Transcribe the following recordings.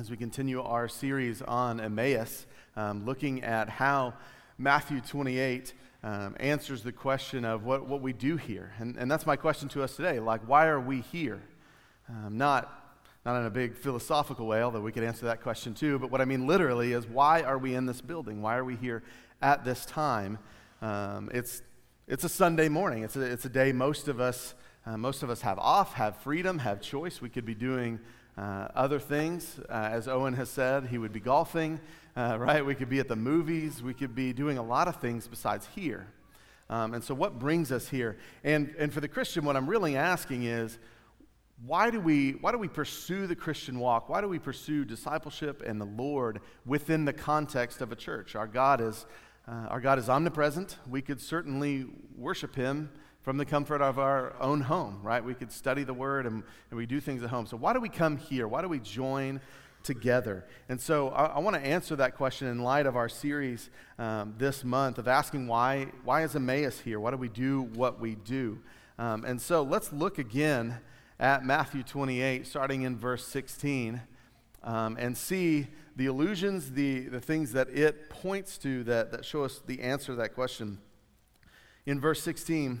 as we continue our series on Emmaus, um, looking at how Matthew 28 um, answers the question of what, what we do here. And, and that's my question to us today. Like, why are we here? Um, not, not in a big philosophical way, although we could answer that question too, but what I mean literally is why are we in this building? Why are we here at this time? Um, it's, it's a Sunday morning. It's a, it's a day most of us. Uh, most of us have off, have freedom, have choice. We could be doing uh, other things. Uh, as Owen has said, he would be golfing, uh, right? We could be at the movies. We could be doing a lot of things besides here. Um, and so, what brings us here? And, and for the Christian, what I'm really asking is why do, we, why do we pursue the Christian walk? Why do we pursue discipleship and the Lord within the context of a church? Our God is, uh, our God is omnipresent. We could certainly worship Him from the comfort of our own home, right? We could study the Word and, and we do things at home. So, why do we come here? Why do we join together? And so, I, I want to answer that question in light of our series um, this month of asking why, why is Emmaus here? Why do we do what we do? Um, and so, let's look again at Matthew 28, starting in verse 16, um, and see the allusions, the, the things that it points to that, that show us the answer to that question. In verse 16,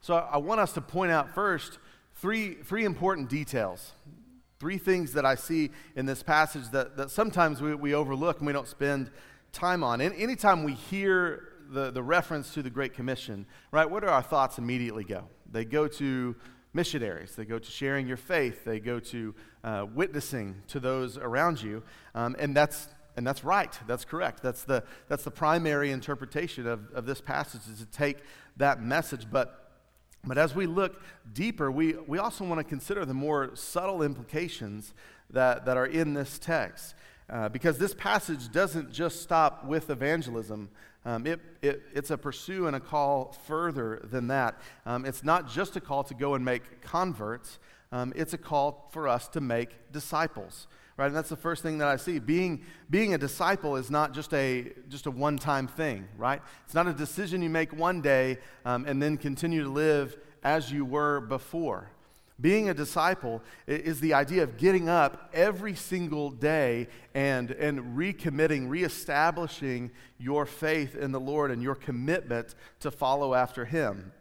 So I want us to point out first three, three important details. Three things that I see in this passage that, that sometimes we, we overlook and we don't spend time on. And anytime we hear the, the reference to the Great Commission, right, where do our thoughts immediately go? They go to missionaries, they go to sharing your faith, they go to uh, witnessing to those around you. Um, and that's and that's right. That's correct. That's the, that's the primary interpretation of, of this passage is to take that message. But but as we look deeper, we, we also want to consider the more subtle implications that, that are in this text. Uh, because this passage doesn't just stop with evangelism, um, it, it, it's a pursue and a call further than that. Um, it's not just a call to go and make converts, um, it's a call for us to make disciples right? And that's the first thing that I see. Being, being a disciple is not just a, just a one time thing, right? It's not a decision you make one day um, and then continue to live as you were before. Being a disciple is the idea of getting up every single day and, and recommitting, reestablishing your faith in the Lord and your commitment to follow after Him.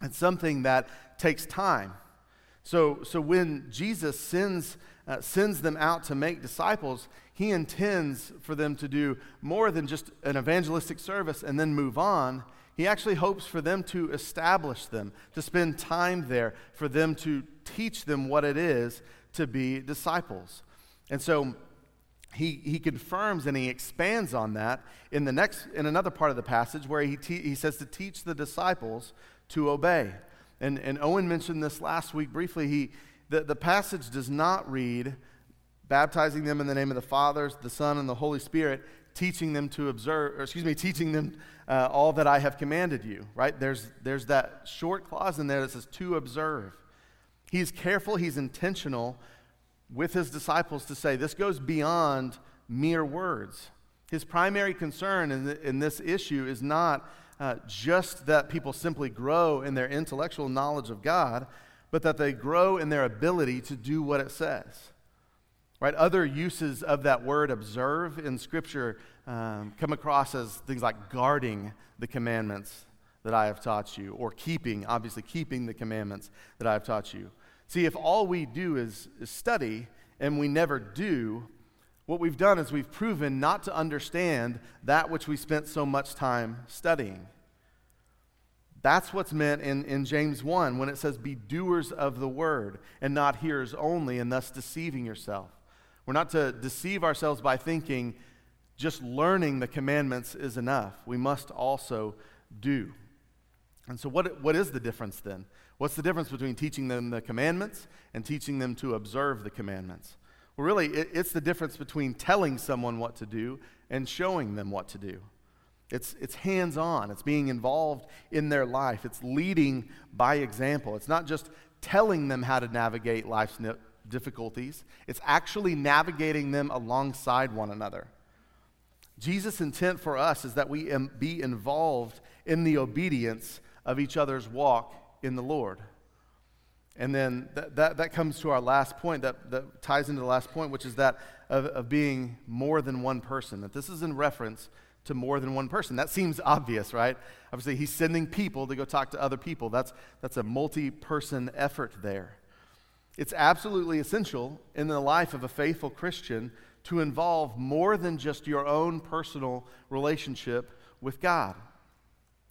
It's something that takes time. So, so when Jesus sends uh, sends them out to make disciples, he intends for them to do more than just an evangelistic service and then move on. He actually hopes for them to establish them, to spend time there, for them to teach them what it is to be disciples. And so he, he confirms and he expands on that in the next in another part of the passage where he, te- he says to teach the disciples to obey. And, and Owen mentioned this last week briefly. He, the, the passage does not read, baptizing them in the name of the Father, the Son, and the Holy Spirit, teaching them to observe, or excuse me, teaching them uh, all that I have commanded you, right? There's, there's that short clause in there that says to observe. He's careful, he's intentional with his disciples to say this goes beyond mere words. His primary concern in, the, in this issue is not uh, just that people simply grow in their intellectual knowledge of God, but that they grow in their ability to do what it says. Right? Other uses of that word observe in Scripture um, come across as things like guarding the commandments that I have taught you, or keeping, obviously, keeping the commandments that I have taught you. See, if all we do is, is study and we never do, what we've done is we've proven not to understand that which we spent so much time studying. That's what's meant in, in James 1 when it says, Be doers of the word and not hearers only, and thus deceiving yourself. We're not to deceive ourselves by thinking just learning the commandments is enough. We must also do. And so, what, what is the difference then? What's the difference between teaching them the commandments and teaching them to observe the commandments? Well, really, it, it's the difference between telling someone what to do and showing them what to do. It's, it's hands on, it's being involved in their life, it's leading by example. It's not just telling them how to navigate life's difficulties, it's actually navigating them alongside one another. Jesus' intent for us is that we be involved in the obedience of each other's walk in the Lord. And then that, that, that, comes to our last point, that, that ties into the last point, which is that of, of being more than one person. That this is in reference to more than one person. That seems obvious, right? Obviously, he's sending people to go talk to other people. That's, that's a multi person effort there. It's absolutely essential in the life of a faithful Christian to involve more than just your own personal relationship with God.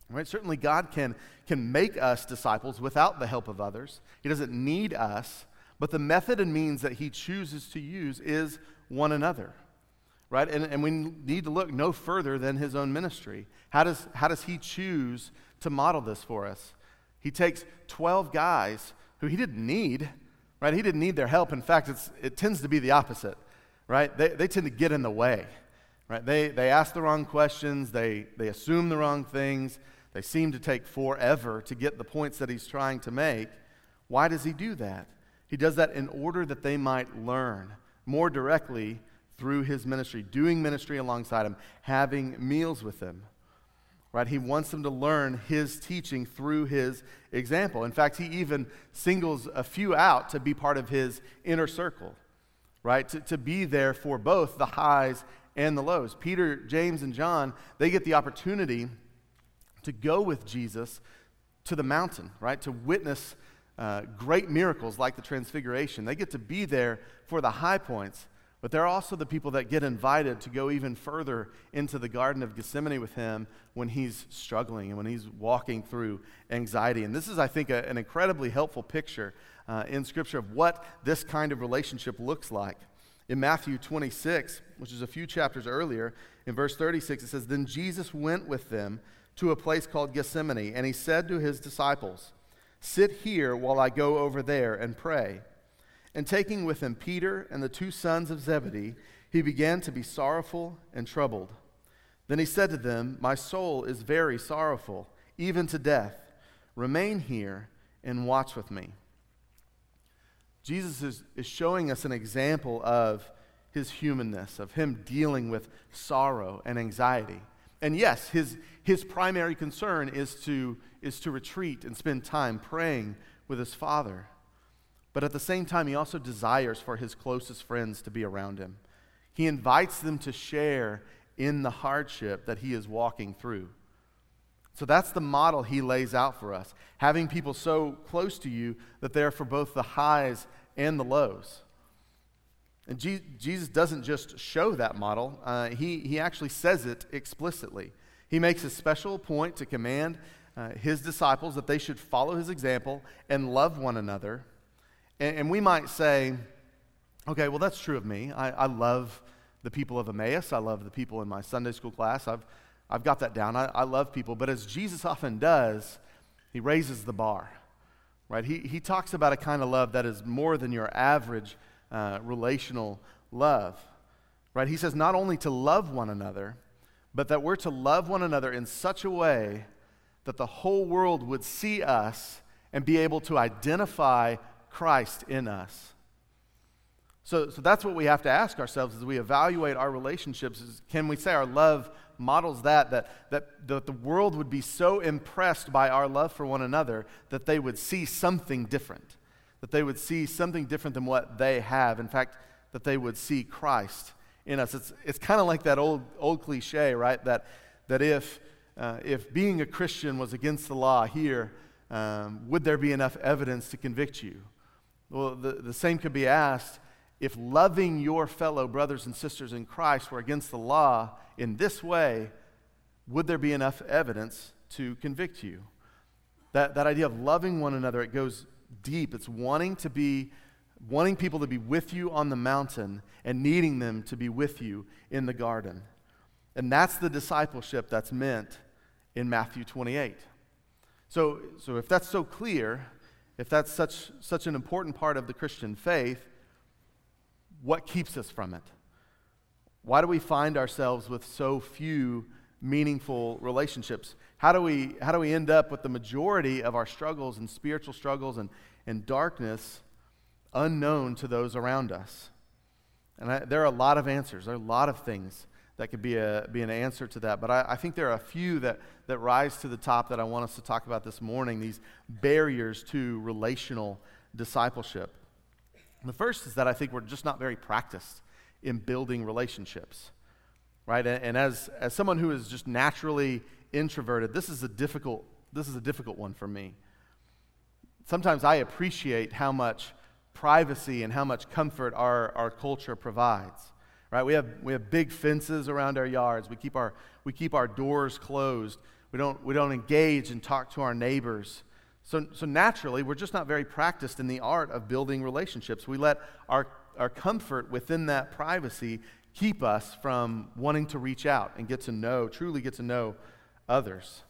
Right? Certainly, God can, can make us disciples without the help of others. He doesn't need us, but the method and means that He chooses to use is one another. Right? And, and we need to look no further than His own ministry. How does, how does He choose to model this for us? He takes 12 guys who He didn't need, right? He didn't need their help. In fact, it's, it tends to be the opposite right? They, they tend to get in the way, right? They, they ask the wrong questions, they, they assume the wrong things, they seem to take forever to get the points that he's trying to make. Why does he do that? He does that in order that they might learn more directly through his ministry, doing ministry alongside him, having meals with him. Right? He wants them to learn his teaching through his example. In fact, he even singles a few out to be part of his inner circle right? To, to be there for both the highs and the lows. Peter, James, and John, they get the opportunity to go with Jesus to the mountain, right? To witness uh, great miracles like the Transfiguration. They get to be there for the high points, but they're also the people that get invited to go even further into the Garden of Gethsemane with him when he's struggling and when he's walking through anxiety. And this is, I think, a, an incredibly helpful picture uh, in Scripture of what this kind of relationship looks like. In Matthew 26, which is a few chapters earlier, in verse 36, it says, Then Jesus went with them to a place called Gethsemane, and he said to his disciples, Sit here while I go over there and pray. And taking with him Peter and the two sons of Zebedee, he began to be sorrowful and troubled. Then he said to them, My soul is very sorrowful, even to death. Remain here and watch with me. Jesus is, is showing us an example of his humanness, of him dealing with sorrow and anxiety. And yes, his, his primary concern is to, is to retreat and spend time praying with his Father. But at the same time, he also desires for his closest friends to be around him. He invites them to share in the hardship that he is walking through. So that's the model he lays out for us having people so close to you that they're for both the highs and the lows. And Je- Jesus doesn't just show that model, uh, he, he actually says it explicitly. He makes a special point to command uh, his disciples that they should follow his example and love one another. And, and we might say, okay, well, that's true of me. I, I love the people of Emmaus, I love the people in my Sunday school class. I've I've got that down. I, I love people. But as Jesus often does, he raises the bar, right? He, he talks about a kind of love that is more than your average uh, relational love, right? He says not only to love one another, but that we're to love one another in such a way that the whole world would see us and be able to identify Christ in us. So, so that's what we have to ask ourselves as we evaluate our relationships is can we say our love models that, that, that the, the world would be so impressed by our love for one another that they would see something different, that they would see something different than what they have. In fact, that they would see Christ in us. It's, it's kind of like that old, old cliche, right? That, that if, uh, if being a Christian was against the law here, um, would there be enough evidence to convict you? Well, the, the same could be asked if loving your fellow brothers and sisters in Christ were against the law in this way, would there be enough evidence to convict you? That, that idea of loving one another, it goes deep. It's wanting to be, wanting people to be with you on the mountain and needing them to be with you in the garden. And that's the discipleship that's meant in Matthew 28. So, so if that's so clear, if that's such, such an important part of the Christian faith, what keeps us from it? Why do we find ourselves with so few meaningful relationships? How do we, how do we end up with the majority of our struggles and spiritual struggles and, and darkness unknown to those around us? And I, there are a lot of answers. There are a lot of things that could be, a, be an answer to that. But I, I, think there are a few that, that rise to the top that I want us to talk about this morning these barriers to relational discipleship. The first is that I think we're just not very practiced in building relationships, right? And, and as, as someone who is just naturally introverted, this is a difficult, this is a difficult one for me. Sometimes I appreciate how much privacy and how much comfort our, our culture provides. Right? We have, we have big fences around our yards. We keep our, we keep our doors closed. We don't, we don't engage and talk to our neighbors. So, so naturally, we're just not very practiced in the art of building relationships. We let our, our comfort within that privacy keep us from wanting to reach out and get to know, truly get to know others.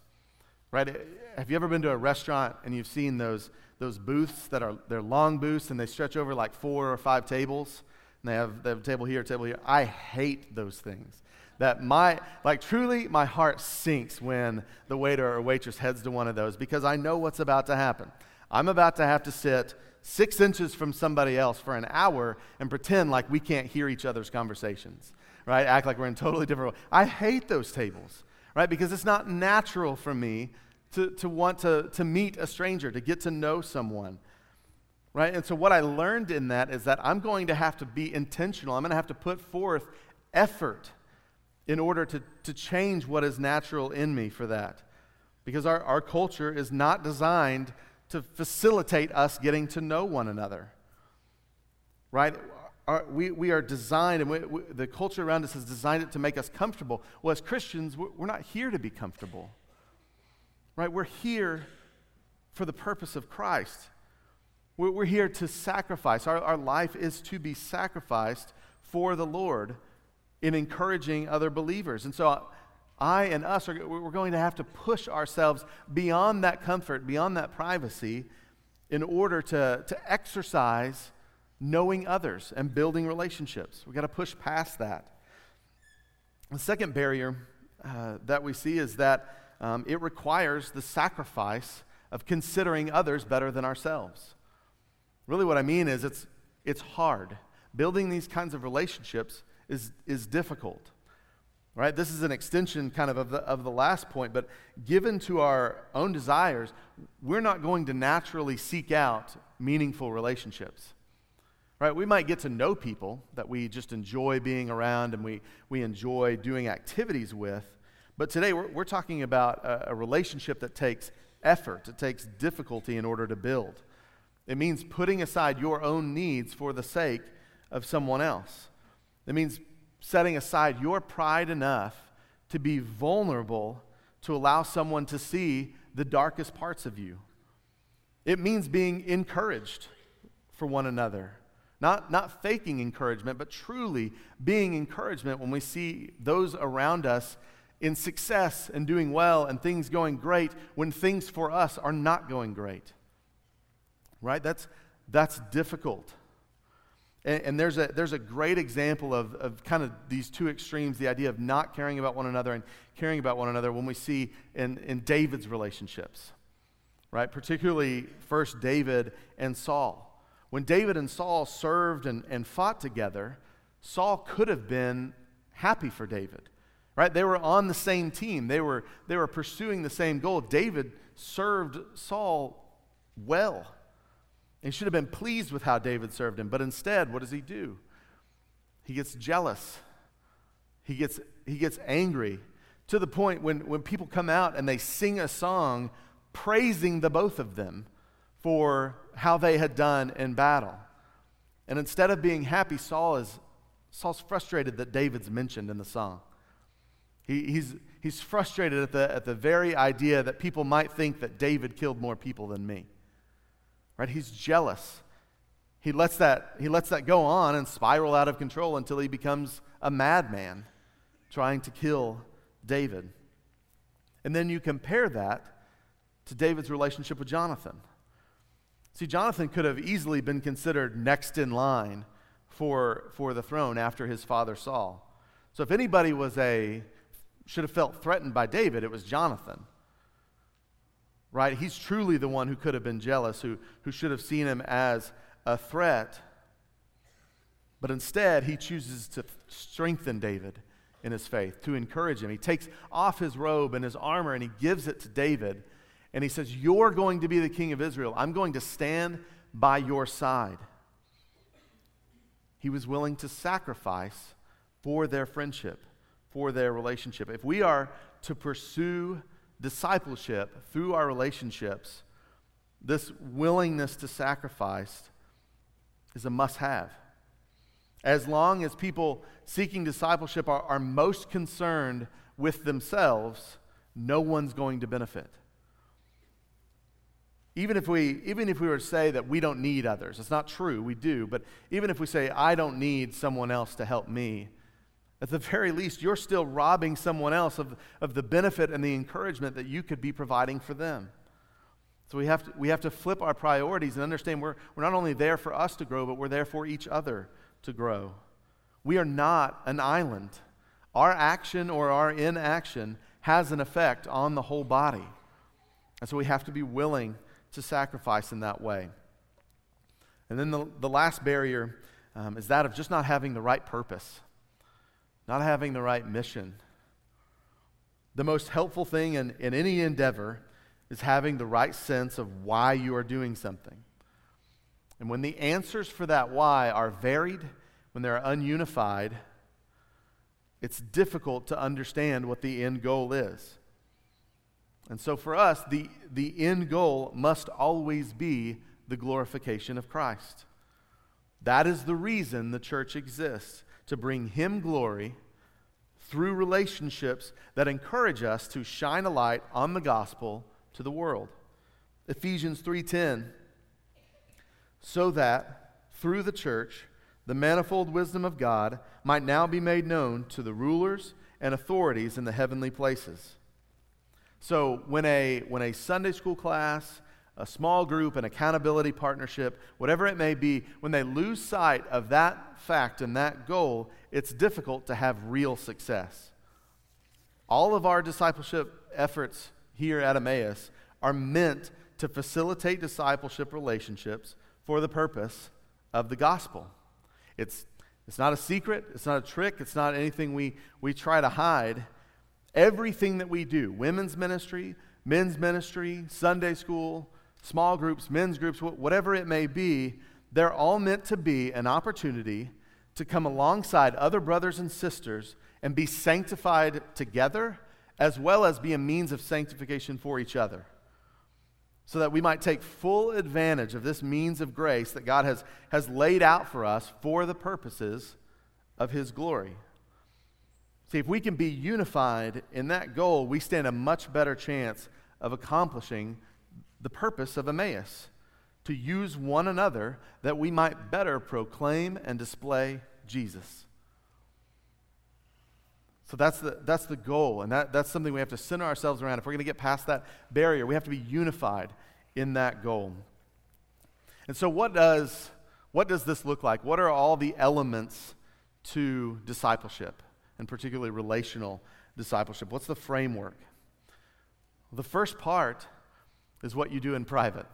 Right? Eh, have you ever been to a restaurant and you've seen those, those booths that are they're long booths and they stretch over like four or five tables? And they have, they have a table here, a table here. I hate those things that my, like truly, my heart sinks when the waiter or waitress heads to one of those because I know what's about to happen. I'm about to have to sit six inches from somebody else for an hour and pretend like we can't hear each other's conversations, right? Act like we're in totally different. I hate those tables, right? Because it's not natural for me to, to want to, to meet a stranger, to get to know someone, right? And so what I learned in that is that I'm going to have to be intentional. I'm going to have to put forth effort in order to, to change what is natural in me for that. Because our, our culture is not designed to facilitate us getting to know one another. Right? Our, we, we are designed, and we, we, the culture around us has designed it to make us comfortable. Well, as Christians, we're, we're not here to be comfortable. Right? We're here for the purpose of Christ. We're, here to sacrifice. Our, our life is to be sacrificed for the Lord in encouraging other believers. And so I and us are we're going to have to push ourselves beyond that comfort, beyond that privacy in order to, to exercise knowing others and building relationships. We've got to push past that. The second barrier uh, that we see is that um, it requires the sacrifice of considering others better than ourselves. Really, what I mean is it's, it's hard. Building these kinds of relationships is, is difficult. Right? This is an extension kind of of the, of the last point, but given to our own desires, we're not going to naturally seek out meaningful relationships. Right? We might get to know people that we just enjoy being around and we, we enjoy doing activities with, but today we're, we're talking about a, a relationship that takes effort, it takes difficulty in order to build. It means putting aside your own needs for the sake of someone else. It means setting aside your pride enough to be vulnerable to allow someone to see the darkest parts of you. It means being encouraged for one another. Not, not faking encouragement, but truly being encouragement when we see those around us in success and doing well and things going great when things for us are not going great. Right? That's, that's difficult. And, and, there's, a, there's a great example of, of kind of these two extremes the idea of not caring about one another and caring about one another when we see in, in David's relationships, right? Particularly, first David and Saul. When David and Saul served and, and fought together, Saul could have been happy for David, right? They were on the same team, they were, they were pursuing the same goal. David served Saul well. He should have been pleased with how David served him, but instead, what does he do? He gets jealous. He gets, he gets angry to the point when, when people come out and they sing a song praising the both of them for how they had done in battle. And instead of being happy, Saul is Saul's frustrated that David's mentioned in the song. He, he's, he's frustrated at the, at the very idea that people might think that David killed more people than me. Right? He's jealous. He lets that, he lets that go on and spiral out of control until he becomes a madman trying to kill David. And then you compare that to David's relationship with Jonathan. See, Jonathan could have easily been considered next in line for, for the throne after his father Saul. So if anybody was a should have felt threatened by David, it was Jonathan. Right? He's truly the one who could have been jealous, who, who should have seen him as a threat. But instead, he chooses to strengthen David in his faith, to encourage him. He takes off his robe and his armor and he gives it to David. And he says, You're going to be the king of Israel. I'm going to stand by your side. He was willing to sacrifice for their friendship, for their relationship. If we are to pursue discipleship through our relationships, this willingness to sacrifice is a must have. As long as people seeking discipleship are, are most concerned with themselves, no one's going to benefit. Even if, we, even if we were to say that we don't need others, it's not true, we do, but even if we say, I don't need someone else to help me, at the very least, you're still robbing someone else of, of the benefit and the encouragement that you could be providing for them. So we have to, we have to flip our priorities and understand we're, we're not only there for us to grow, but we're there for each other to grow. We are not an island. Our action or our inaction has an effect on the whole body. And so we have to be willing to sacrifice in that way. And then the, the last barrier um, is that of just not having the right purpose, not having the right mission. The most helpful thing in, in any endeavor is having the right sense of why you are doing something. And when the answers for that why are varied, when they're ununified, it's difficult to understand what the end goal is. And so for us, the, the end goal must always be the glorification of Christ. That is the reason the church exists to bring Him glory through relationships that encourage us to shine a light on the gospel to the world. Ephesians 3:10 so that through the church the manifold wisdom of God might now be made known to the rulers and authorities in the heavenly places. So when a when a Sunday school class, a small group, an accountability partnership, whatever it may be, when they lose sight of that fact and that goal, it's difficult to have real success. All of our discipleship efforts here at Emmaus are meant to facilitate discipleship relationships for the purpose of the gospel. It's, it's not a secret, it's not a trick, it's not anything we, we try to hide. Everything that we do, women's ministry, men's ministry, Sunday school, small groups, men's groups, whatever it may be, they're all meant to be an opportunity to come alongside other brothers and sisters and be sanctified together, as well as be a means of sanctification for each other so that we might take full advantage of this means of grace that God has, has laid out for us for the purposes of His glory. See, if we can be unified in that goal, we stand a much better chance of accomplishing the purpose of Emmaus to use one another that we might better proclaim and display Jesus. So that's the, that's the goal, and that, that's something we have to center ourselves around. If we're going to get past that barrier, we have to be unified in that goal. And so, what does, what does this look like? What are all the elements to discipleship, and particularly relational discipleship? What's the framework? The first part is what you do in private.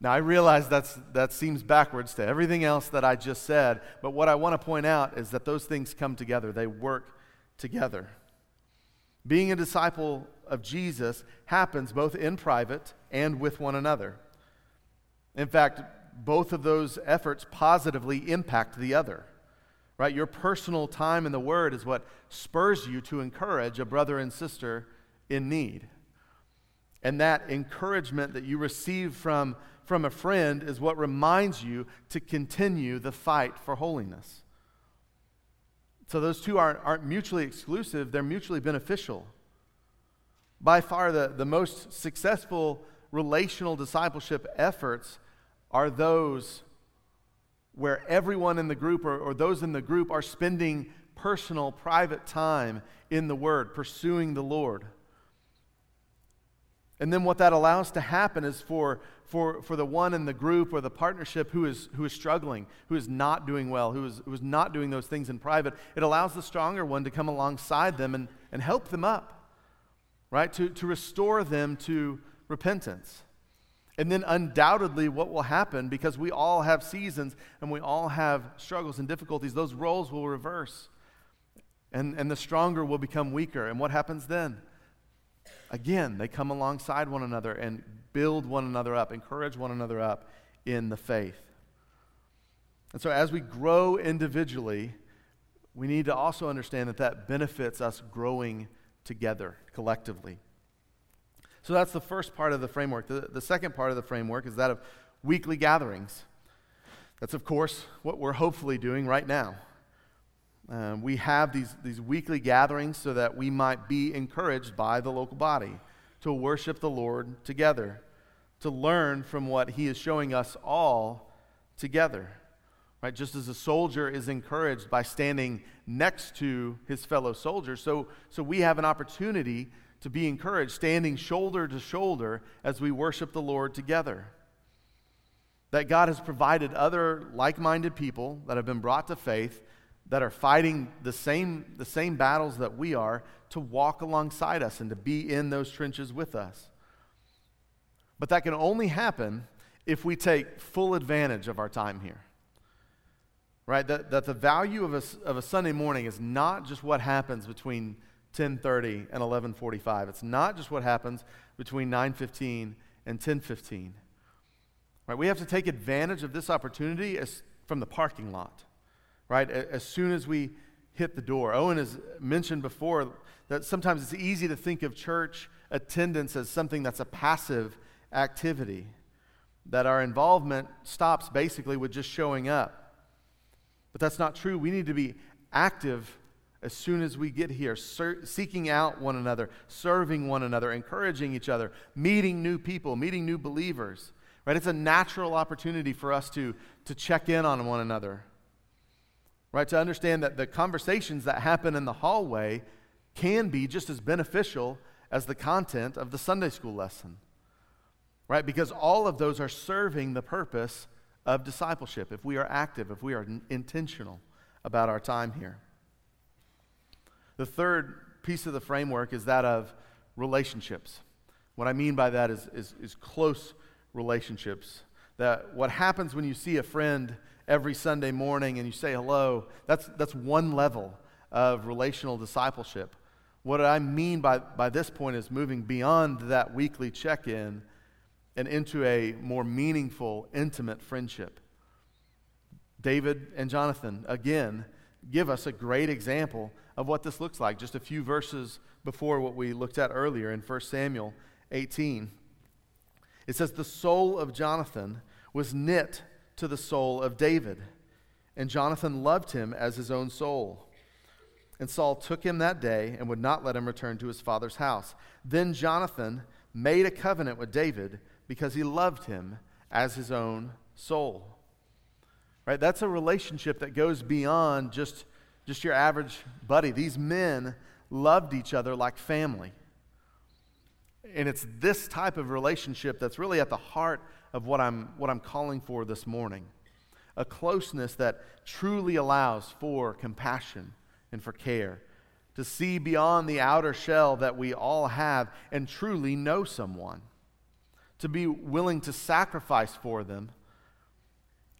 Now, I realize that's, that seems backwards to everything else that I just said, but what I want to point out is that those things come together, they work together. Being a disciple of Jesus happens both in private and with one another. In fact, both of those efforts positively impact the other. Right? Your personal time in the Word is what spurs you to encourage a brother and sister in need. And that encouragement that you receive from, from a friend is what reminds you to continue the fight for holiness. So those two aren't, aren't mutually exclusive, they're mutually beneficial. By far, the, the most successful relational discipleship efforts are those where everyone in the group or, or those in the group are spending personal, private time in the Word, pursuing the Lord. And then what that allows to happen is for, for, for the one in the group or the partnership who is, who is struggling, who is not doing well, who is, who is not doing those things in private, it allows the stronger one to come alongside them and, and help them up, right? To, to restore them to repentance. And then, undoubtedly, what will happen, because we all have seasons and we all have struggles and difficulties, those roles will reverse. And, and the stronger will become weaker. And what happens then? Again, they come alongside one another and build one another up, encourage one another up in the faith. And so, as we grow individually, we need to also understand that that benefits us growing together collectively. So, that's the first part of the framework. The, the second part of the framework is that of weekly gatherings. That's, of course, what we're hopefully doing right now. Um, we have these, these weekly gatherings so that we might be encouraged by the local body to worship the Lord together, to learn from what He is showing us all together. Right? Just as a soldier is encouraged by standing next to his fellow soldiers, so, so we have an opportunity to be encouraged, standing shoulder to shoulder as we worship the Lord together. That God has provided other like minded people that have been brought to faith that are fighting the same, the same battles that we are to walk alongside us and to be in those trenches with us. But that can only happen if we take full advantage of our time here. Right? That, that the value of a, of a Sunday morning is not just what happens between 10:30 and 11:45. It's not just what happens between 9:15 and 10:15. Right? We have to take advantage of this opportunity as, from the parking lot right? As soon as we hit the door. Owen has mentioned before that sometimes it's easy to think of church attendance as something that's a passive activity, that our involvement stops basically with just showing up. But that's not true. We need to be active as soon as we get here, ser- seeking out one another, serving one another, encouraging each other, meeting new people, meeting new believers. Right? It's a natural opportunity for us to, to check in on one another right? To understand that the conversations that happen in the hallway can be just as beneficial as the content of the Sunday school lesson, right? Because all of those are serving the purpose of discipleship if we are active, if we are intentional about our time here. The third piece of the framework is that of relationships. What I mean by that is, is, is close relationships. That what happens when you see a friend every Sunday morning and you say hello, that's, that's one level of relational discipleship. What I mean by, by this point is moving beyond that weekly check in and into a more meaningful, intimate friendship. David and Jonathan, again, give us a great example of what this looks like. Just a few verses before what we looked at earlier in 1 Samuel 18. It says, The soul of Jonathan was knit to the soul of David. And Jonathan loved him as his own soul. And Saul took him that day and would not let him return to his father's house. Then Jonathan made a covenant with David because he loved him as his own soul. Right? That's a relationship that goes beyond just, just your average buddy. These men loved each other like family. And it's this type of relationship that's really at the heart of what I'm, what I'm calling for this morning. A closeness that truly allows for compassion and for care, to see beyond the outer shell that we all have and truly know someone, to be willing to sacrifice for them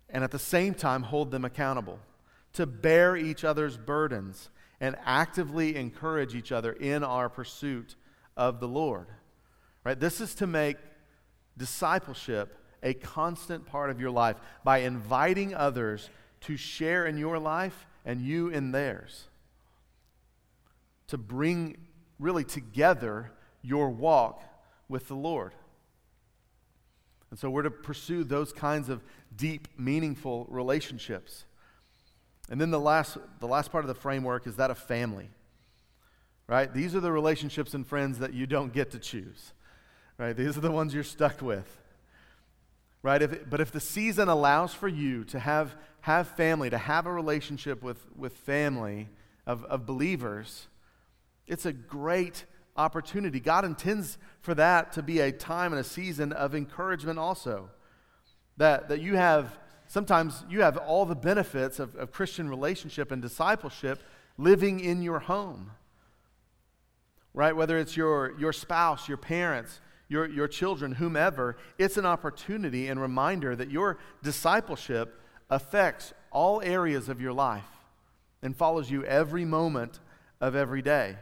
and at the same time hold them accountable, to bear each other's burdens and actively encourage each other in our pursuit of the Lord. Right? This is to make discipleship a constant part of your life by inviting others to share in your life and you in theirs. To bring really together your walk with the Lord. And so we're to pursue those kinds of deep, meaningful relationships. And then the last, the last part of the framework is that of family. Right? These are the relationships and friends that you don't get to choose. Right? These are the ones you're stuck with right? If but if the season allows for you to have, have family, to have a relationship with, with family of, of believers, it's a great opportunity. God intends for that to be a time and a season of encouragement also. That, that you have, sometimes you have all the benefits of, of Christian relationship and discipleship living in your home. Right? Whether it's your, your spouse, your parents, your, your children, whomever, it's an opportunity and reminder that your discipleship affects all areas of your life and follows you every moment of every day.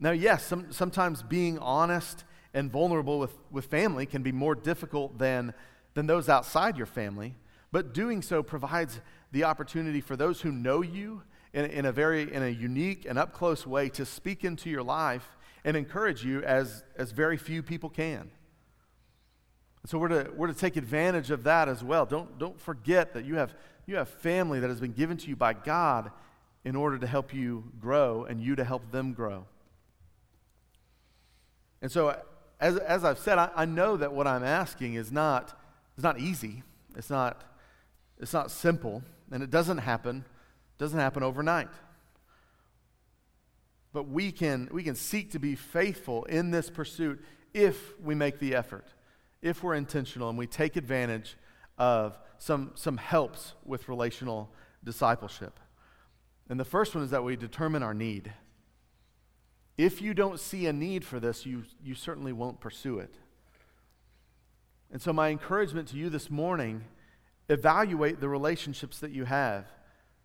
Now, yes, some, sometimes being honest and vulnerable with, with family can be more difficult than, than those outside your family, but doing so provides the opportunity for those who know you in, in a very in a unique and up close way to speak into your life and encourage you as, as very few people can. so we're to, we're to take advantage of that as well. Don't, don't forget that you have, you have family that has been given to you by God in order to help you grow and you to help them grow. And so, as, as I've said, I, I know that what I'm asking is not, is not easy. It's not, it's not simple, and it doesn't happen, doesn't happen overnight. But we can, we can seek to be faithful in this pursuit if we make the effort, if we're intentional and we take advantage of some, some helps with relational discipleship. And the first one is that we determine our need. If you don't see a need for this, you, you certainly won't pursue it. And so, my encouragement to you this morning evaluate the relationships that you have.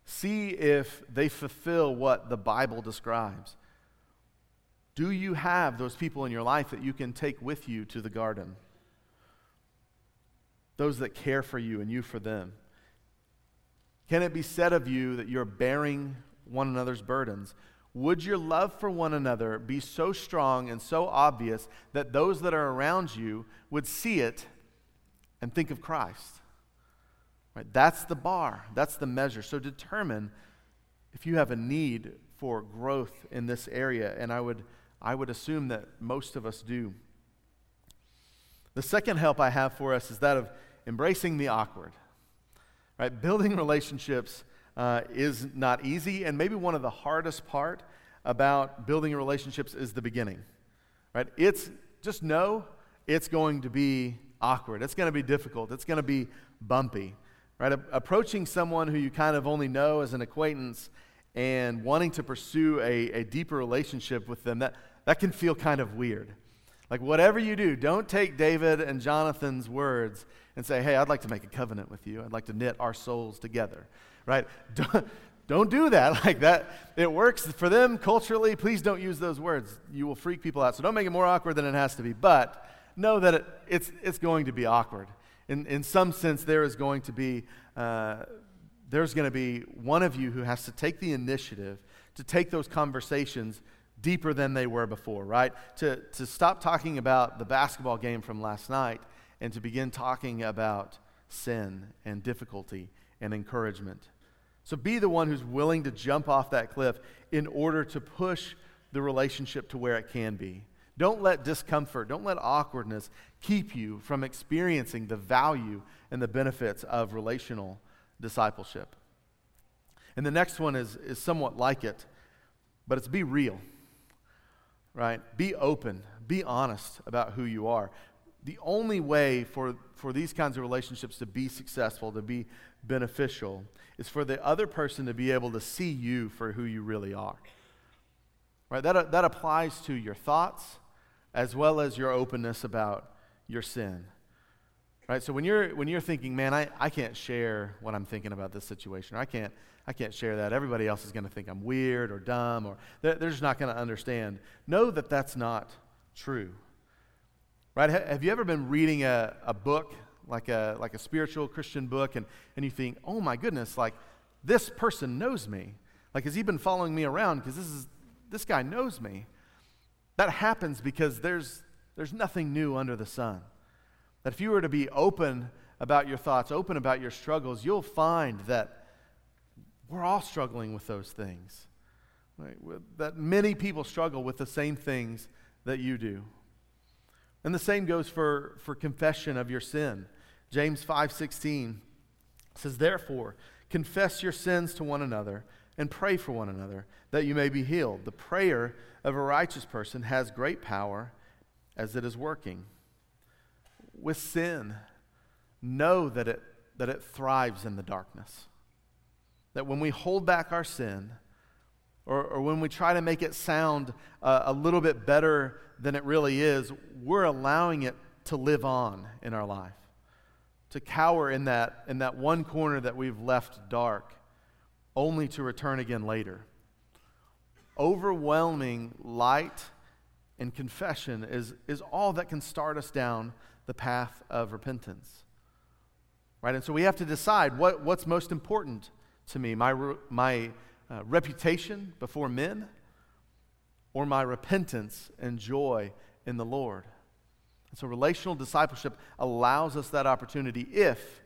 See if they fulfill what the Bible describes. Do you have those people in your life that you can take with you to the garden? Those that care for you and you for them. Can it be said of you that you're bearing one another's burdens? Would your love for one another be so strong and so obvious that those that are around you would see it and think of Christ? Right? That's the bar, that's the measure. So determine if you have a need for growth in this area, and I would, I would assume that most of us do. The second help I have for us is that of embracing the awkward. Right? Building relationships uh, is not easy, and maybe one of the hardest part about building relationships is the beginning. Right? It's just know it's going to be awkward. It's going to be difficult. It's going to be bumpy. Right? A- approaching someone who you kind of only know as an acquaintance and wanting to pursue a, a deeper relationship with them, that, that can feel kind of weird. Like, whatever you do, don't take David and Jonathan's words and say, hey, I'd like to make a covenant with you. I'd like to knit our souls together right? Don't, don't do that like that. It works for them culturally. Please don't use those words. You will freak people out. So don't make it more awkward than it has to be. But know that it, it's, it's going to be awkward. In, in some sense, there is going to be uh, there's going to be one of you who has to take the initiative to take those conversations deeper than they were before, right? To, to stop talking about the basketball game from last night and to begin talking about sin and difficulty and encouragement. So be the one who's willing to jump off that cliff in order to push the relationship to where it can be. Don't let discomfort, don't let awkwardness keep you from experiencing the value and the benefits of relational discipleship. And the next one is, is somewhat like it, but it's be real, right? Be open, be honest about who you are. The only way for, for these kinds of relationships to be successful, to be beneficial is for the other person to be able to see you for who you really are. Right? That, that applies to your thoughts as well as your openness about your sin. Right? So when you're when you're thinking, man, I, I can't share what I'm thinking about this situation, or I can't I can't share that. Everybody else is going to think I'm weird or dumb, or they're, they're just not going to understand. Know that that's not true. Right? Have you ever been reading a, a book like a, like a spiritual Christian book, and, and you think, oh my goodness, like this person knows me. Like, has he been following me around? Because this, is, this guy knows me. That happens because there's, there's nothing new under the sun. That if you were to be open about your thoughts, open about your struggles, you'll find that we're all struggling with those things. Right? That many people struggle with the same things that you do. And the same goes for, for confession of your sin. James 5:16 says, "Therefore, confess your sins to one another and pray for one another that you may be healed. The prayer of a righteous person has great power as it is working. With sin, know that it, that it thrives in the darkness. That when we hold back our sin, or, or when we try to make it sound uh, a little bit better than it really is, we're allowing it to live on in our life, to cower in that, in that one corner that we've left dark only to return again later. Overwhelming light and confession is, is all that can start us down the path of repentance. Right? And so we have to decide what, what's most important to me my, my uh, reputation before men or my repentance and joy in the Lord. And so relational discipleship allows us that opportunity if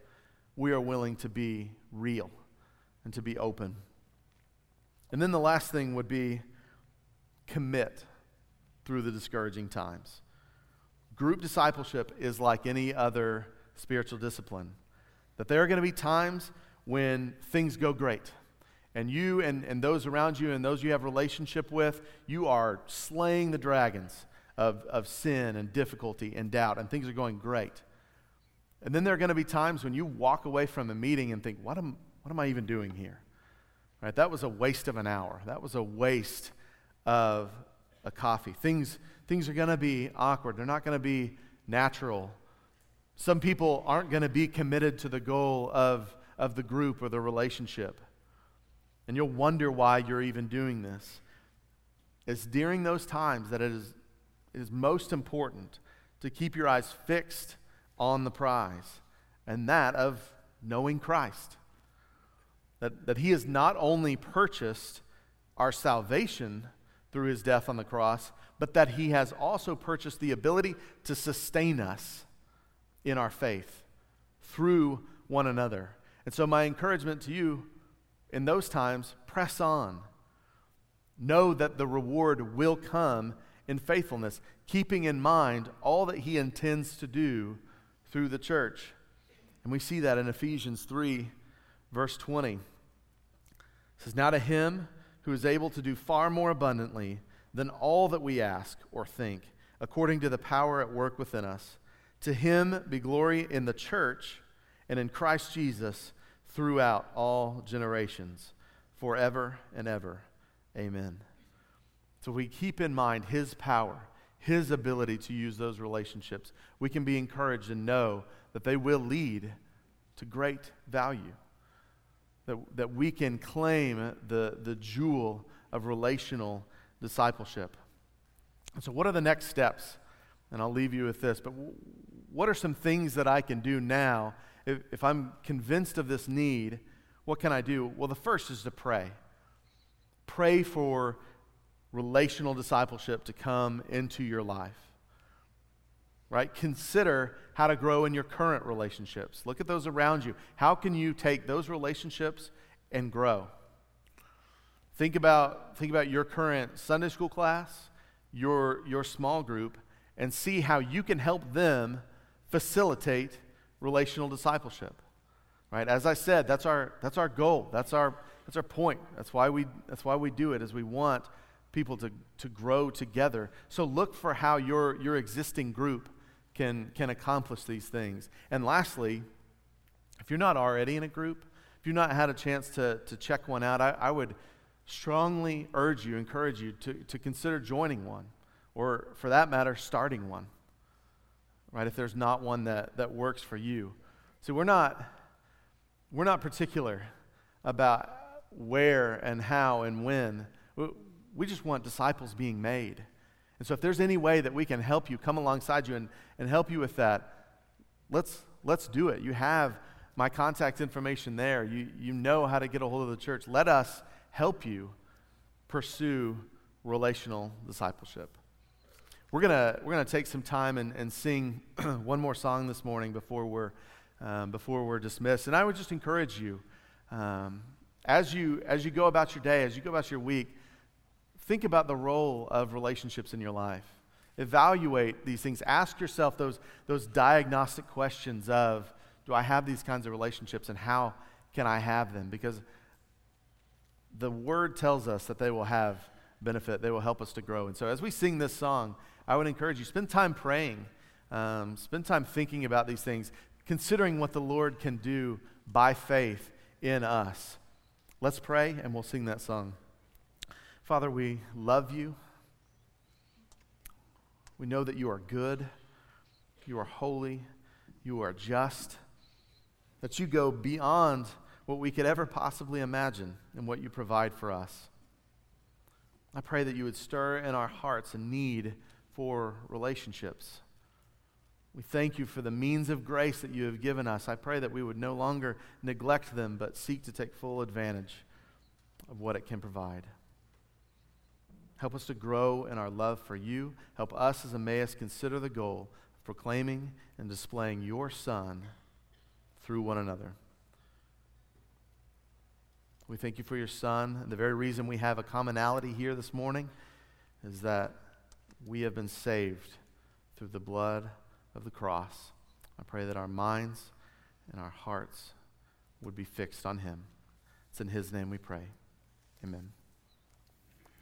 we are willing to be real and to be open. And then the last thing would be commit through the discouraging times. Group discipleship is like any other spiritual discipline, that there are going to be times when things go great. And you and, and those around you and those you have relationship with, you are slaying the dragons of, of sin and difficulty and doubt, and things are going great. And then there are going to be times when you walk away from a meeting and think, what am, what am I even doing here? Right? That was a waste of an hour. That was a waste of a coffee. Things, things are going to be awkward. They're not going to be natural. Some people aren't going to be committed to the goal of, of the group or the relationship. And you'll wonder why you're even doing this. It's during those times that it is, it is most important to keep your eyes fixed on the prize, and that of knowing Christ. That, that he has not only purchased our salvation through his death on the cross, but that he has also purchased the ability to sustain us in our faith through one another. And so, my encouragement to you in those times press on. Know that the reward will come in faithfulness, keeping in mind all that he intends to do through the church. And we see that in Ephesians 3, verse 20 says, Now to him who is able to do far more abundantly than all that we ask or think, according to the power at work within us, to him be glory in the church and in Christ Jesus throughout all generations, forever and ever. Amen. So we keep in mind his power, his ability to use those relationships. We can be encouraged and know that they will lead to great value that, that we can claim the, the jewel of relational discipleship. And so, what are the next steps? And I'll leave you with this. But what are some things that I can do now if, if I'm convinced of this need? What can I do? Well, the first is to pray. Pray for relational discipleship to come into your life right? Consider how to grow in your current relationships. Look at those around you. How can you take those relationships and grow? Think about, think about your current Sunday school class, your, your small group, and see how you can help them facilitate relational discipleship. Right? As I said, that's our, that's our goal. That's our, that's our point. That's why, we, that's why we do it, is we want people to, to grow together. So look for how your, your existing group can, can accomplish these things. And lastly, if you're not already in a group, if you've not had a chance to, to check one out, I, I would strongly urge you, encourage you to, to consider joining one, or for that matter, starting one. Right? If there's not one that, that works for you. See, we're not, we're not particular about where and how and when. We just want disciples being made. And so, if there's any way that we can help you, come alongside you and, and help you with that, let's, let's do it. You have my contact information there. You, you know how to get a hold of the church. Let us help you pursue relational discipleship. We're going we're gonna take some time and, and sing one more song this morning before we're, um, before we're dismissed. And I would just encourage you, um, as, you, as you go about your day, as you go about your week, Think about the role of relationships in your life. Evaluate these things. Ask yourself those, those diagnostic questions of do I have these kinds of relationships and how can I have them? Because the word tells us that they will have benefit. They will help us to grow. And so as we sing this song, I would encourage you spend time praying, um, spend time thinking about these things, considering what the Lord can do by faith in us. Let's pray and we'll sing that song. Father, we love you. We know that you are good, you are holy, you are just, that you go beyond what we could ever possibly imagine and what you provide for us. I pray that you would stir in our hearts a need for relationships. We thank you for the means of grace that you have given us. I pray that we would no longer neglect them, but seek to take full advantage of what it can provide. Help us to grow in our love for you. Help us as Emmaus consider the goal of proclaiming and displaying your Son through one another. We thank you for your Son. And the very reason we have a commonality here this morning is that we have been saved through the blood of the cross. I pray that our minds and our hearts would be fixed on Him. It's in His name we pray. Amen.